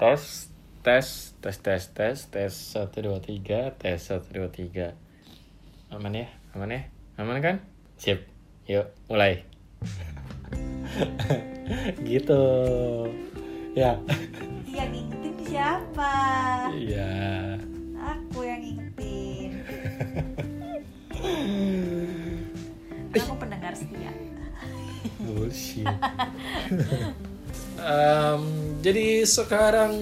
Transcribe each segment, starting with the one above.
tes tes tes tes tes tes satu dua tiga tes satu dua tiga. Aman ya? Aman ya? Aman kan? Sip yuk mulai. Gitu. Ya. Yang ingetin siapa? iya. Aku yang ingetin. Aku pendengar setia. bullshit Em, jadi sekarang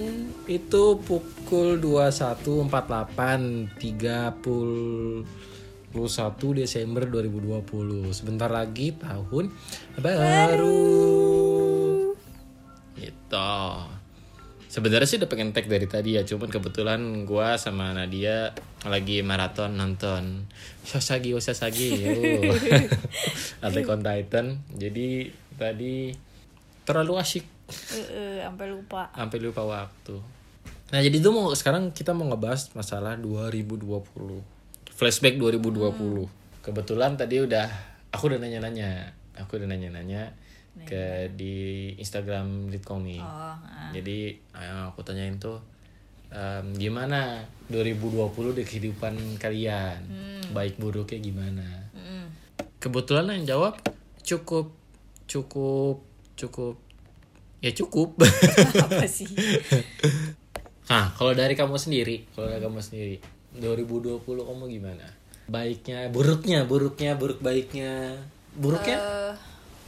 itu pukul 21.48 31 Desember 2020 sebentar lagi tahun baru. Gitu. Sebenarnya sih udah pengen tag dari tadi ya cuman kebetulan gua sama Nadia lagi maraton nonton. Sasagi Sasagi Attack on Titan. Jadi tadi terlalu asyik Sampai lupa. sampai lupa waktu. Nah, jadi itu mau sekarang kita mau ngebahas masalah 2020. Flashback 2020. Kebetulan tadi udah aku udah nanya-nanya. Aku udah nanya-nanya ke di Instagram Litkomi. Oh, ah. Jadi aku tanyain tuh em, gimana 2020 di kehidupan kalian? Baik buruknya gimana? Mm. Kebetulan yang jawab cukup cukup cukup ya cukup. apa sih? Nah, kalau dari kamu sendiri, kalau dari kamu sendiri, 2020 kamu gimana? Baiknya, buruknya, buruknya, buruk baiknya, buruknya? Eh,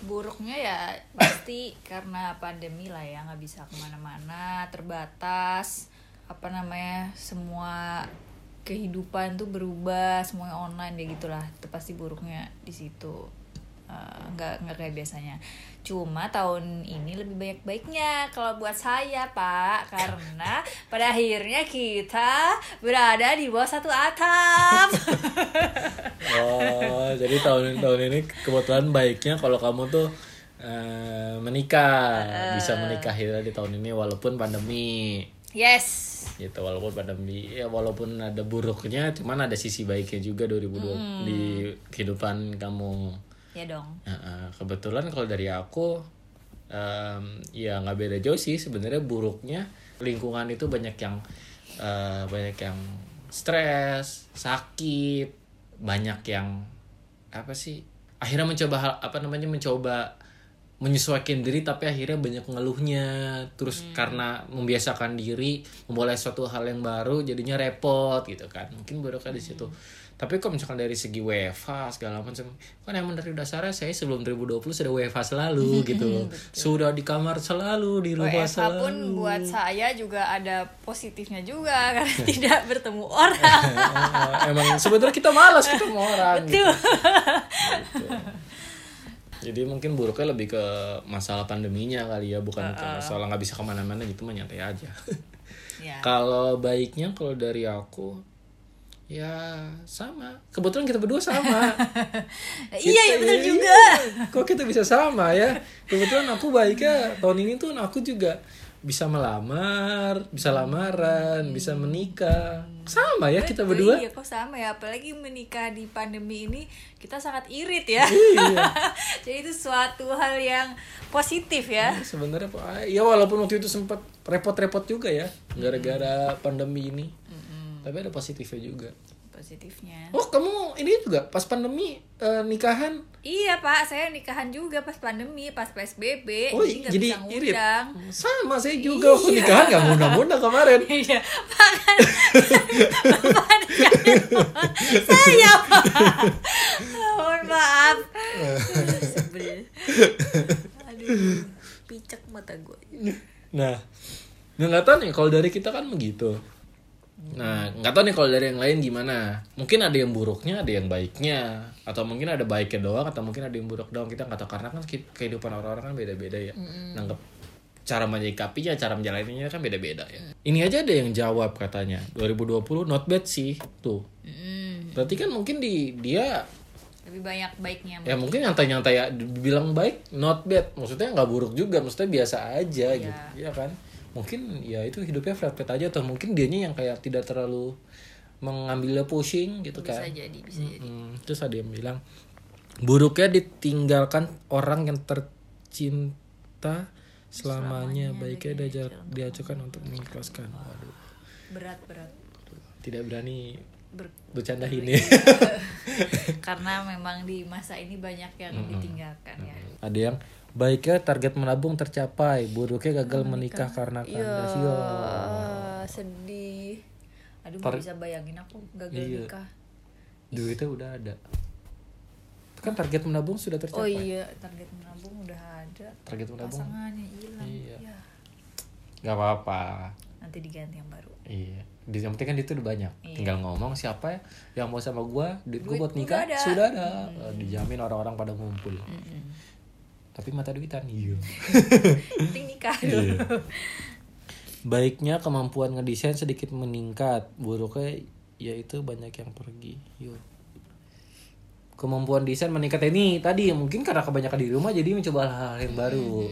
buruknya ya pasti karena pandemi lah ya nggak bisa ke mana-mana terbatas apa namanya semua kehidupan tuh berubah semuanya online ya gitulah itu pasti buruknya di situ Eh, nggak nggak kayak biasanya. Cuma tahun ini lebih banyak baiknya kalau buat saya pak. Karena pada akhirnya kita berada di bawah satu atap. Oh, jadi tahun tahun ini kebetulan baiknya kalau kamu tuh eh, menikah, bisa menikah ya di tahun ini walaupun pandemi. yes. Gitu walaupun pandemi ya walaupun ada buruknya cuman ada sisi baiknya juga 2020 di kehidupan kamu ya dong. Nah, kebetulan kalau dari aku em, ya nggak beda jauh sih sebenarnya buruknya lingkungan itu banyak yang eh, banyak yang stres sakit banyak yang apa sih akhirnya mencoba hal apa namanya mencoba menyesuaikan diri tapi akhirnya banyak ngeluhnya. Terus karena membiasakan diri memulai suatu hal yang baru jadinya repot gitu kan. Mungkin buruknya di situ tapi kalau misalkan dari segi WFH segala macam kan emang dari dasarnya saya sebelum 2020 sudah WFH selalu gitu loh sudah di kamar selalu di rumah WFH selalu pun buat saya juga ada positifnya juga karena tidak bertemu orang. emang sebenarnya kita malas ketemu orang gitu. Tuh. Jadi mungkin buruknya lebih ke masalah pandeminya kali ya, bukan ke masalah nggak bisa ke mana-mana gitu mah nyantai aja. ya. kalau baiknya kalau dari aku ya sama. Kebetulan kita berdua sama. iya, iya betul Iya, juga. Kok kita bisa sama ya? Kebetulan aku baiknya tahun ini tuh aku juga bisa melamar, bisa lamaran, bisa menikah. Sama ya kita berdua. Iya kok sama ya apalagi menikah di pandemi ini kita sangat irit ya. Iya. Jadi itu suatu hal yang positif ya. Ya, sebenarnya Pak, ya walaupun waktu itu sempat repot-repot juga ya gara-gara pandemi ini. Tapi ada positifnya juga. Positifnya. Oh, kamu ini juga pas pandemi eh, nikahan. Iya pak, saya nikahan juga pas pandemi, pas PSBB, Oh, jadi nggak irit. Sama saya juga waktu nikahan nggak mudah-mudah kemarin. Iya, Pak kan saya Pak. Mohon maaf. Sebel. Aduh, picek mata gue. Nah, nah nggak tahu nih kalau dari kita kan begitu. Nah, nggak tahu nih kalau dari yang lain gimana. Mungkin ada yang buruknya, ada yang baiknya, atau mungkin ada baiknya doang, atau mungkin ada yang buruk doang. Kita nggak tahu karena kan kehidupan orang-orang kan beda-beda ya. Nanggep cara menyikapinya, cara menjalaninya kan beda-beda ya. Ini aja ada yang jawab katanya 2020 not bad sih tuh. Mm, Berarti kan mungkin di dia lebih banyak baiknya. ya mungkin nyantai-nyantai ya bilang baik not bad maksudnya nggak buruk juga maksudnya biasa aja gitu ya kan mungkin ya itu hidupnya flat flat aja atau mungkin dianya yang kayak tidak terlalu mengambilnya pusing gitu Bisa kan. jadi, bisa jadi. Mm, terus ada yang bilang buruknya ditinggalkan orang yang tercinta selamanya baiknya dia diajukan untuk mengikhlaskan. Waduh. Berat berat. Tidak berani Ber- bercanda ini. Karena memang di masa ini banyak yang ditinggalkan ya. Ada yang baiknya target menabung tercapai buruknya gagal menikah karena Iya, kandas sedih. Aduh, Tar- bisa bayangin aku gagal Iya. nikah. duitnya udah ada kan target menabung sudah Oh tercapai iya, target menabung udah ada. target menabung Pasangannya hilang. Iya. Ya, nggak apa-apa nanti diganti yang baru. iya di yang penting kan itu udah banyak Iya. tinggal ngomong siapa ya yang mau sama gua duit gua buat nikah ada. sudah ada Eh, dijamin orang-orang pada ngumpul Mm-mm. Tapi mata duitan. Iya. Penting nikah dulu. baiknya kemampuan ngedesain sedikit meningkat. Buruknya yaitu banyak yang pergi. Yuk. Kemampuan desain meningkat. Ini tadi mungkin karena kebanyakan di rumah jadi mencoba hal-hal yang baru.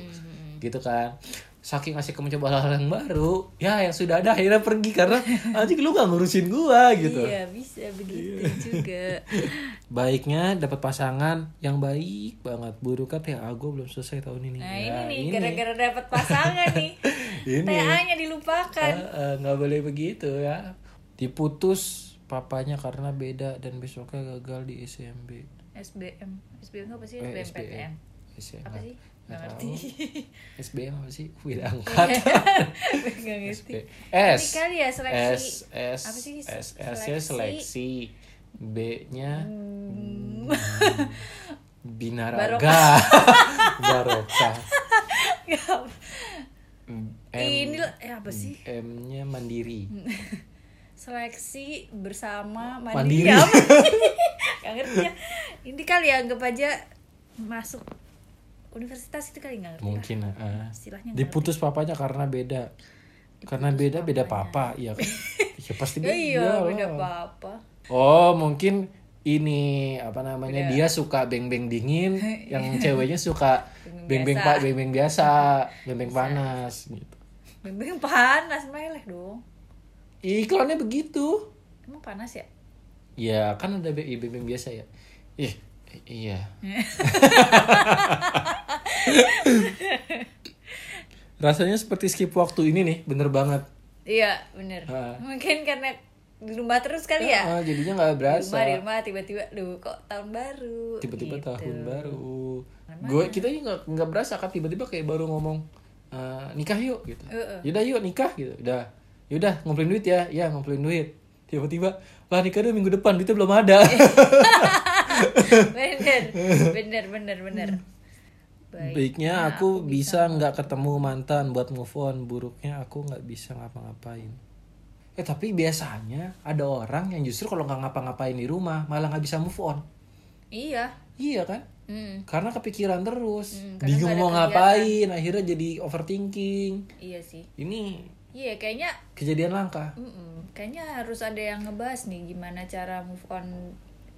Gitu kan saking asik mencoba hal-hal yang baru ya yang sudah ada akhirnya pergi karena anjing lu gak ngurusin gua gitu Iya, bisa begitu juga. baiknya dapat pasangan yang baik banget buruknya teh gue belum selesai tahun ini Nah, Ya, ini nih gara-gara dapat pasangan nih. Ini. TA-nya dilupakan. Eh, eh, nggak boleh begitu ya diputus papanya karena beda dan besoknya gagal di SMB SBM. SBM apa sih? Eh, SBMPTN. SBM. Apa sih? Nggak ngerti. SBM apa sih beda angkat Nggak ngerti. S Ini kali ya seleksi. S S Apa sih? S S nya Seleksi. B nya Hmm. binaraga barokah M Ini eh apa sih? M nya mandiri Seleksi bersama Mandiri. mandiri. ngerti ya. Ini kali ya anggap aja masuk universitas itu kali nggak ngerti. lah. mungkin eh. Istilahnya diputus papanya karena beda karena beda beda papa iya kan ya pasti Ya beda iya, beda apa-apa. oh mungkin ini apa namanya dia suka beng beng dingin yang ceweknya suka beng beng pak beng beng biasa beng beng panas gitu Bembeng panas meleleh dong. iklannya begitu Emang panas ya? ya kan ada beng beng biasa ya ih iya rasanya seperti skip waktu ini nih bener banget Iya, bener. Ah. Mungkin karena di rumah terus kali ya. Ah, jadinya nggak Di berasa rumah, di rumah tiba-tiba, duh kok tahun baru. tiba-tiba gitu. tahun baru gue kita ini nggak nggak berasa kan tiba-tiba kayak baru ngomong "Eh, nikah yuk gitu Heeh. yaudah yuk nikah gitu udah yaudah ngumpulin duit ya ya ngumpulin duit tiba-tiba lah nikah udah minggu depan duitnya belum ada bener, bener, bener, bener. Baik. baiknya aku bisa nggak ketemu mantan buat move on buruknya aku nggak bisa ngapa-ngapain eh tapi biasanya ada orang yang justru kalau nggak ngapa-ngapain di rumah malah nggak bisa move on Iya. iya kan Hmm, karena kepikiran terus karena bingung mau kegiatan. ngapain akhirnya jadi overthinking iya sih. ini Iya, kayaknya kejadian langka mm-mm, kayaknya harus ada yang ngebahas nih gimana cara move on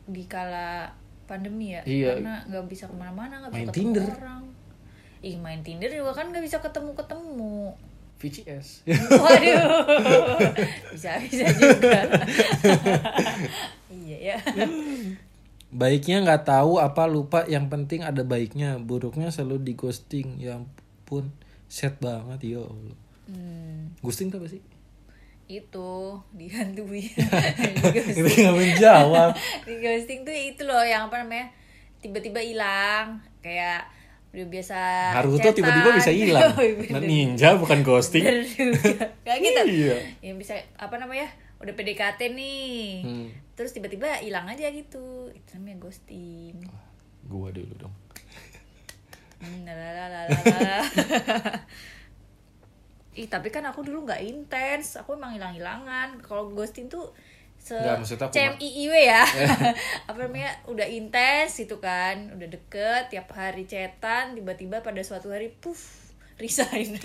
di kala pandemi ya. Iya. Karena nggak bisa ke mana-mana, nggak bisa Main ketemu Tinder. orang. Ih, main Tinder juga kan nggak bisa ketemu-ketemu. VCS Waduh, bisa bisa juga. iya ya. baiknya nggak tahu apa lupa yang penting ada baiknya buruknya selalu di ghosting ya ampun set banget ya Allah Hmm, ghosting tuh apa sih itu dihantui. nggak menjawab? Di ghosting tuh itu loh yang apa namanya tiba-tiba hilang. Kayak udah biasa Naruto tiba-tiba bisa hilang. Nah, ninja bukan ghosting. Kayak gitu. Iya. yang bisa apa namanya udah PDKT nih. Hmm. terus tiba-tiba hilang aja gitu. Itu namanya ghosting. Gua dulu dong. Hmm. Ih tapi kan aku dulu nggak intens, aku emang hilang-hilangan. Kalau ghosting tuh se Nggak, CMIIW ya, apa namanya? Udah intens gitu kan, udah deket tiap hari chatan, tiba-tiba pada suatu hari puff resign.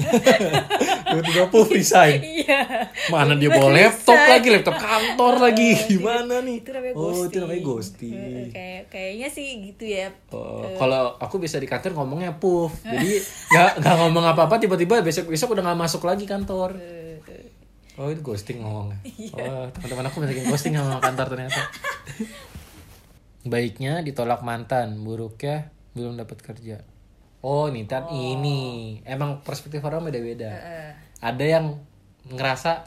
tiba-tiba puff resign Iya. mana dia bawa laptop resign. lagi laptop kantor lagi gimana nih Itu namanya oh ghosting. itu namanya ghosting Kayak kayaknya sih gitu ya. Oh, kalau aku bisa di kantor ngomongnya puff, jadi nggak nggak ngomong apa-apa tiba-tiba besok besok udah nggak masuk lagi kantor. Eh, eh. Oh itu ghosting ngomongnya. Oh teman-teman aku banyak ghosting sama kantor ternyata. Baiknya ditolak mantan, buruknya belum dapat kerja. Oh nih kan ini. Emang perspektif orang beda-beda. Eh, ada yang ngerasa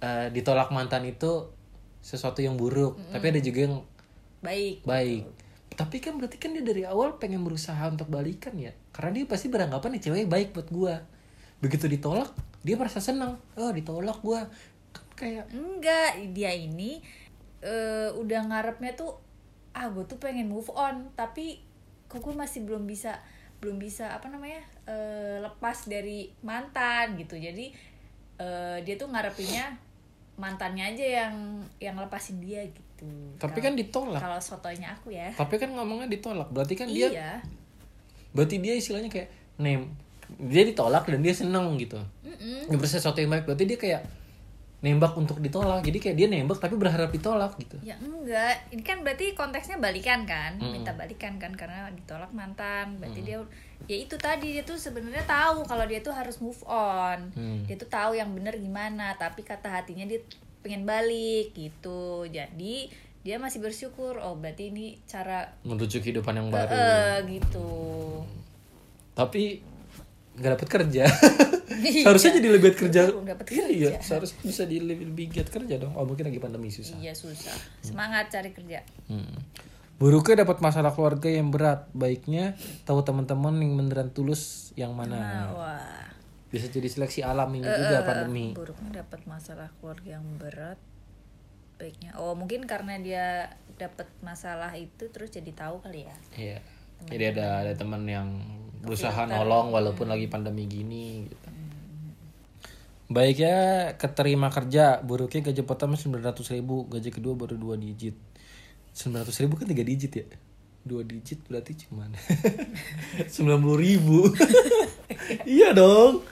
eh, ditolak mantan itu sesuatu yang buruk tapi ada juga yang baik. baik. Tapi kan berarti kan dia dari awal pengen berusaha untuk balikan ya. Karena dia pasti beranggapan nih cewek baik buat gua. Begitu ditolak dia merasa senang. Oh ditolak gua. Kan kayak enggak dia ini eh, udah ngarepnya tuh ah gue tuh pengen move on. Tapi kok gue masih belum bisa belum bisa apa namanya eh, lepas dari mantan gitu. Jadi eh, dia tuh ngarepinnya mantannya aja yang yang lepasin dia gitu. Tapi Kalau- kan ditolak. kalau sotonya aku ya. Tapi kan ngomongnya ditolak. Berarti kan dia iya. Berarti dia istilahnya kayak nem. Dia ditolak dan dia seneng gitu. Mm-mm. nggak bisa sesuatu yang baik. Berarti dia kayak nembak untuk ditolak jadi kayak dia nembak tapi berharap ditolak gitu Ya enggak, ini kan berarti konteksnya balikan kan, Mm. minta balikan kan karena ditolak mantan. Berarti dia ya itu tadi dia tuh sebenarnya tahu kalau dia tuh harus move on. Hmm. Dia tuh tahu yang bener gimana, tapi kata hatinya dia pengen balik gitu. Jadi dia masih bersyukur, oh berarti ini cara menuju kehidupan yang baru eh gitu. tapi nggak dapat kerja. Seharusnya jadi lebih giat kerja. Belum dapet iya seharusnya bisa di lebih, lebih giat kerja dong. Oh mungkin lagi pandemi susah. Iya susah. Semangat cari kerja. Hmm. buruknya dapat masalah keluarga yang berat. Baiknya tahu teman-teman yang beneran tulus yang Nah, mana wah. bisa jadi seleksi alam ini Eh, juga pandemi. buruknya dapat masalah keluarga yang berat. Baiknya. Oh mungkin karena dia dapat masalah itu terus jadi tahu kali ya. Iya. Jadi ada ada teman yang berusaha nolong walaupun lagi pandemi gini gitu. Baiknya keterima kerja, buruknya gaji pertama 900 ribu, gaji kedua baru dua digit. 900 ribu kan tiga digit ya? Dua digit berarti cuman 90 ribu. iya dong.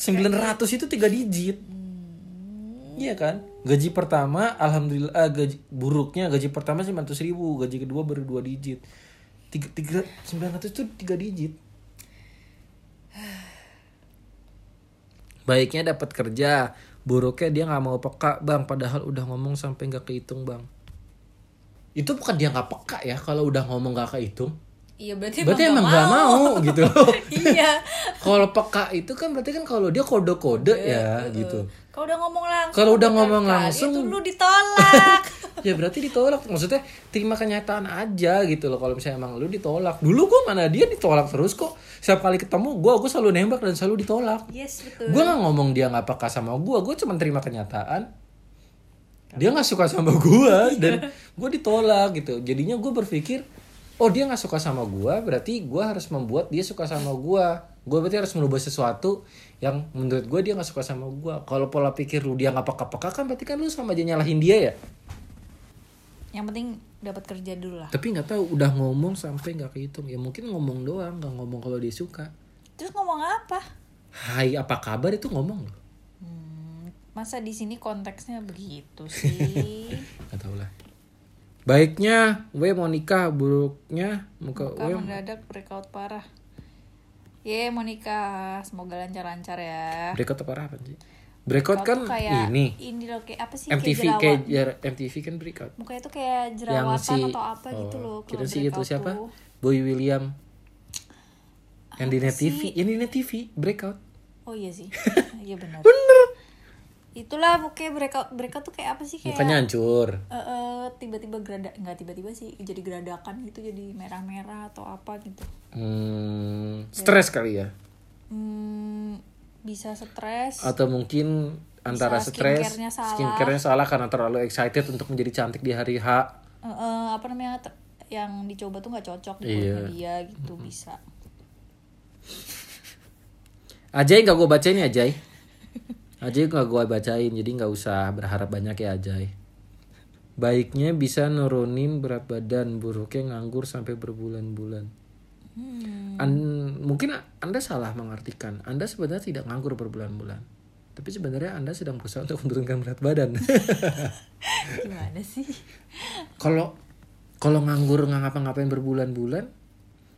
900 itu tiga digit. Iya kan? Gaji pertama alhamdulillah ah, gaji buruknya gaji pertama 900 ribu, gaji kedua baru dua digit. Tiga, tiga, 900 itu tiga digit. Baiknya dapat kerja, buruknya dia nggak mau peka bang, padahal udah ngomong sampai nggak kehitung bang. Itu bukan dia nggak peka ya, kalau udah ngomong nggak kehitung. iya berarti, Berarti emang nggak mau gitu. iya kalau peka itu kan berarti kan kalau dia kode-kode ya gitu. kalau udah ngomong langsung Kalau udah ngomong kali, langsung- itu lu ditolak ya berarti ditolak. Maksudnya terima kenyataan aja gitu loh kalau misalnya emang lu ditolak. Dulu gua mana dia ditolak terus kok. Setiap kali ketemu gua gua selalu nembak dan selalu ditolak. Yes betul. Gua nggak ngomong dia nggak peka sama gua gua cuma terima kenyataan. Dia nggak suka sama gua dan gua ditolak gitu. Jadinya gua berpikir oh dia nggak suka sama gua berarti gua harus membuat dia suka sama gua. Gua berarti harus merubah sesuatu yang menurut gua dia nggak suka sama gua. Kalau pola pikir lu dia nggak peka-peka kan berarti kan lu sama aja nyalahin dia ya yang penting dapat kerja dulu lah. Tapi nggak tahu udah ngomong sampai nggak kehitung. Ya mungkin ngomong doang nggak ngomong kalau dia suka. Terus ngomong apa? Hai apa kabar? Itu ngomong loh. Hmm, masa di sini konteksnya begitu sih? Nggak tahu lah. Baiknya W mau nikah buruknya muka Muka W mendadak breakout parah. Ye mau nikah. Semoga lancar-lancar ya. Breakout apa apa sih breakout Breakout kan kayak ini. Ini loh kayak apa sih? MTV kayak kayak MTV kan breakout. Mukanya tuh kayak yang jerawatan si atau apa gitu oh, loh kira sih itu siapa? tuh. Boy William. Yang di net TV sih? ini net TV breakout. Oh iya sih. Iya benar. Bener. Itulah mukanya breakout Breakout tuh kayak apa sih? Kayak mukanya hancur. Eh, eh, tiba-tiba gerada nggak tiba-tiba sih jadi geradakan gitu jadi merah-merah atau apa gitu. Hmm, stres kali ya bisa stres. Atau mungkin antara stres skincare-nya salah. skincare-nya salah karena terlalu excited untuk menjadi cantik di hari H. Eh, eh, apa namanya ter- yang dicoba tuh nggak cocok di Iya. dia gitu bisa. Ajay nggak gue bacain ya Ajay? Ajay nggak gue bacain jadi nggak usah berharap banyak ya Ajay. Baiknya bisa nurunin berat badan buruknya nganggur sampai berbulan-bulan hmm. An- mungkin anda salah mengartikan. Anda sebenarnya tidak nganggur berbulan-bulan tapi sebenarnya anda sedang berusaha untuk menurunkan berat badan. Gimana sih? Kalau kalau nganggur nggak ngapa-ngapain berbulan-bulan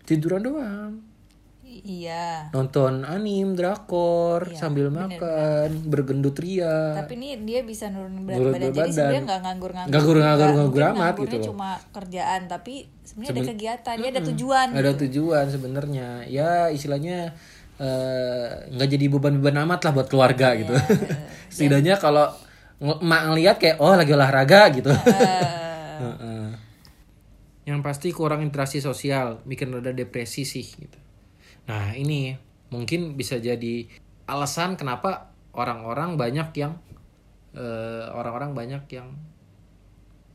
tiduran doang iya. Nonton anim drakor Iya, sambil makan bergendut ria. Tapi ini dia bisa nurunin berat Nurun badan. berat jadi badan. sebenarnya nggak nganggur-nganggur Nganggur-nganggur- juga. nganggur Mungkin amat gitu loh. cuma kerjaan tapi sebenarnya ada Seben- kegiatan dia ada tujuan ada tujuan sebenarnya. Ya istilahnya eh, nggak jadi beban-beban amat lah buat keluarga gitu. Setidaknya kalau ng- emak ngeliat kayak oh lagi olahraga gitu. Heeh. yang pasti kurang interaksi sosial bikin rada depresi sih gitu nah ini mungkin bisa jadi alasan kenapa orang-orang banyak yang eh, orang-orang banyak yang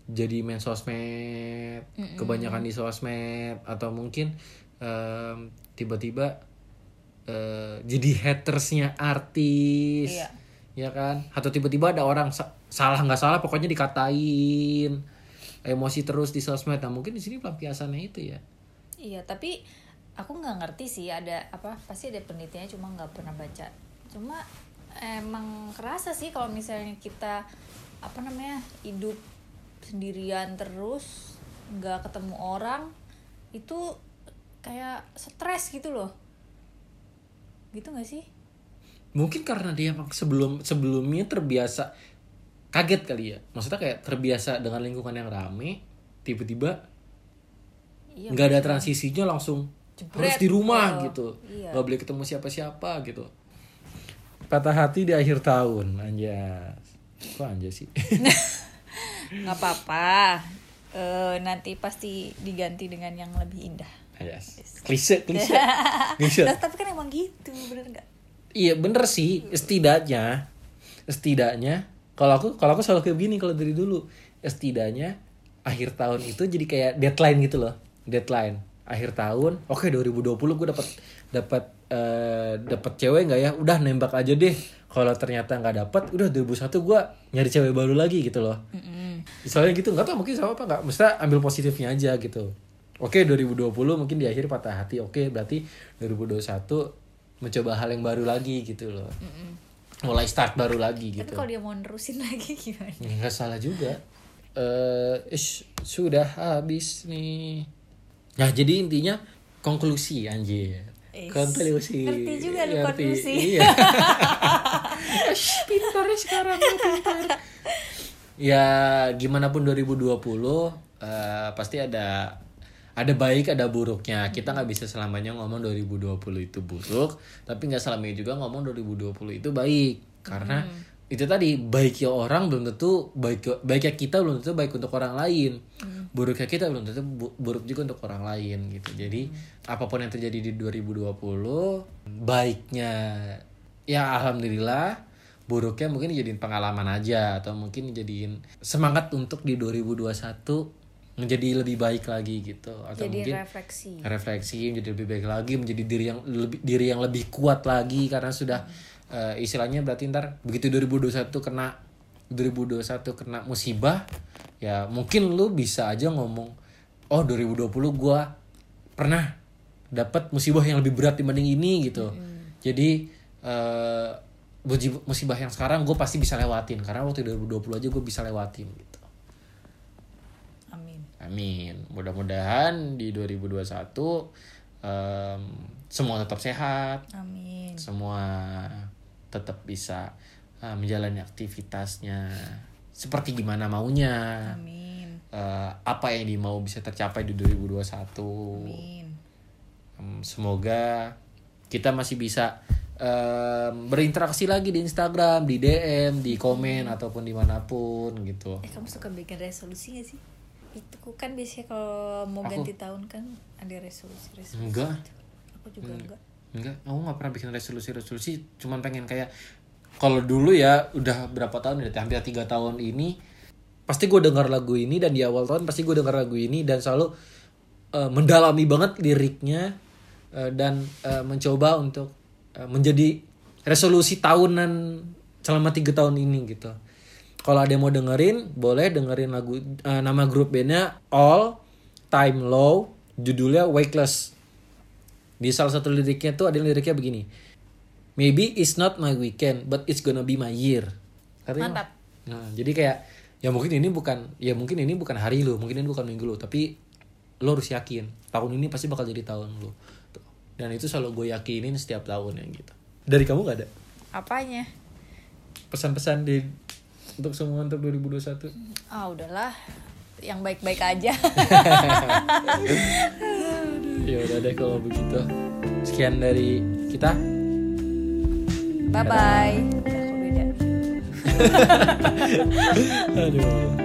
jadi main sosmed kebanyakan di sosmed atau mungkin em, tiba-tiba eh, jadi hatersnya artis Iya. ya kan? Atau tiba-tiba ada orang sa- salah nggak salah pokoknya dikatain emosi terus di sosmed. Nah mungkin di sini pelampiasannya itu ya. Iya tapi aku nggak ngerti sih ada apa pasti ada penelitiannya cuma nggak pernah baca. Cuma emang kerasa sih kalau misalnya kita apa namanya hidup sendirian terus nggak ketemu orang itu kayak stres gitu loh. Gitu nggak sih? Mungkin karena dia emang sebelum sebelumnya terbiasa kaget kali ya. Maksudnya kayak terbiasa dengan lingkungan yang rame tiba-tiba iya nggak ada transisinya langsung Jebret. harus di rumah Oh, gitu. Iya. nggak boleh ketemu siapa-siapa gitu. Patah hati di akhir tahun anjas kok anjas sih? Nggak apa-apa. Eh, nanti pasti diganti dengan yang lebih indah. Anjas klise klise. Klise. Nah, tapi kan emang gitu bener nggak? Iya bener sih. Setidaknya setidaknya kalau aku kalau aku selalu kayak begini kalau dari dulu. Setidaknya akhir tahun itu jadi kayak deadline gitu loh. Deadline akhir tahun oke 2020 gue dapat dapat eh, dapat cewek nggak ya? Udah nembak aja deh. Kalau ternyata nggak dapat udah 2001 gue nyari cewek baru lagi gitu loh. Soalnya gitu nggak tau mungkin sama apa nggak. Mesti ambil positifnya aja gitu. Oke 2020 mungkin di akhir patah hati oke berarti 2021 mencoba hal yang baru lagi gitu loh. Mulai start baru lagi tapi gitu. kalau dia mau nerusin lagi gimana? Nggak salah juga. Eh ish, sudah habis nih nah jadi intinya konklusi anjir. Is, konklusi. ngerti juga lu Ngerti, konklusi. iya. Pintar sekarang lu pintar. Ya gimana pun 2020 eh, pasti ada ada baik ada buruknya. Kita nggak bisa selamanya ngomong 2020 itu buruk tapi nggak selamanya juga ngomong 2020 itu baik. Karena itu tadi baiknya orang belum tentu baik baiknya kita belum tentu baik untuk orang lain. Buruknya kita belum tentu bu- buruk juga untuk orang lain gitu. Jadi apa pun yang terjadi di 2020 baiknya ya alhamdulillah buruknya mungkin dijadiin pengalaman aja atau mungkin dijadiin semangat untuk di 2021 menjadi lebih baik lagi gitu. Atau jadi mungkin refleksi. refleksi menjadi lebih baik lagi menjadi diri yang lebih diri yang lebih kuat lagi karena sudah eh, istilahnya berarti ntar begitu 2021 kena 2021 kena musibah ya mungkin lu bisa aja ngomong oh 2020 gua pernah dapat musibah yang lebih berat dibanding ini gitu. Jadi eh, muji- musibah yang sekarang gue pasti bisa lewatin karena waktu 2020 aja gue bisa lewatin gitu. Amin. Amin. Mudah-mudahan di 2021 em, semua tetap sehat, amin. Semua tetap bisa eh, menjalani aktivitasnya seperti gimana maunya. amin Eh, apa yang dimau bisa tercapai di 2021. amin Em, semoga kita masih bisa em, berinteraksi lagi di Instagram, di DM, di komen ataupun di mana pun gitu. eh kamu suka bikin resolusi gak sih itu kan biasanya kalau mau Aku- ganti tahun kan ada resolusi resolusi Enggak. aku juga enggak Enggak, aku nggak pernah bikin resolusi-resolusi, cuman pengen kayak kalau dulu ya udah berapa tahun ya hampir tiga tahun ini pasti gue dengar lagu ini dan di awal tahun pasti gue dengar lagu ini dan selalu eh, mendalami banget liriknya eh, dan eh, mencoba untuk eh, menjadi resolusi tahunan selama tiga tahun ini gitu. Kalau ada yang mau dengerin, boleh dengerin lagu eh, nama grup bandnya All Time Low, judulnya Wakeless. Di salah satu liriknya tuh ada liriknya begini. Maybe it's not my weekend, but it's gonna be my year. kata Mantap. Nah, jadi kayak ya mungkin ini bukan ya mungkin ini bukan hari lu, mungkin ini bukan minggu lu, tapi lo harus yakin tahun ini pasti bakal jadi tahun lu. Dan itu selalu gue yakinin setiap tahun yang gitu. Dari kamu gak ada? Apanya? Pesan-pesan di untuk semua untuk 2021. Ah, udahlah. Yang baik-baik aja. ya udah deh kalau begitu. Sekian dari kita. Bye bye Aduh.